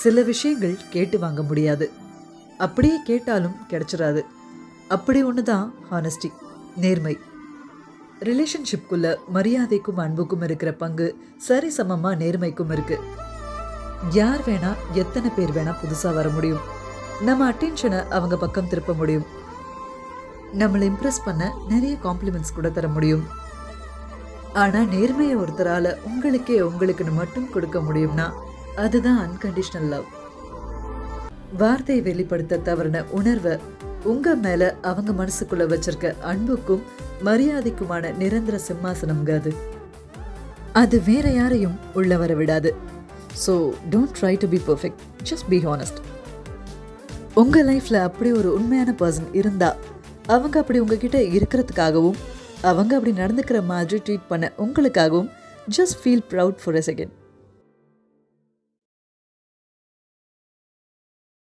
சில விஷயங்கள் கேட்டு வாங்க முடியாது. அப்படியே கேட்டாலும் கிடைச்சிடாது அப்படி ஒன்று தான் ஹானஸ்டி நேர்மை. ரிலேஷன்ஷிப்குள்ள மரியாதைக்கும் அன்புக்கும் இருக்கிற பங்கு சரிசமமா நேர்மைக்கும் இருக்கு. யார் வேணா எத்தனை பேர் வேணா புதுசா வர முடியும். நம்ம அட்டென்ஷனை அவங்க பக்கம் திருப்ப முடியும். நம்மளை இம்ப்ரெஸ் பண்ண நிறைய காம்ப்ளிமெண்ட்ஸ் கூட தர முடியும். ஆனா நேர்மையை ஒருத்தரால உங்களுக்கே உங்களுக்குன்னு மட்டும் கொடுக்க முடியும்னா அதுதான் அன்கண்டிஷனல் லவ் வார்த்தையை வெளிப்படுத்த தவறின உணர்வை உங்க மேல அவங்க மனசுக்குள்ள வச்சிருக்க அன்புக்கும் மரியாதைக்குமான நிரந்தர சிம்மாசனம்ங்க அது. அது வேற யாரையும் உள்ள வர விடாது. So don't try to be perfect just be honest உங்க லைஃப்ல அப்படி ஒரு உண்மையான பர்சன் இருந்தா அவங்க அப்படி உங்ககிட்ட இருக்கிறதுக்காகவும் அவங்க அப்படி நடந்துக்கிற மாதிரி ட்ரீட் பண்ண உங்களுக்காகவும் just feel proud for a second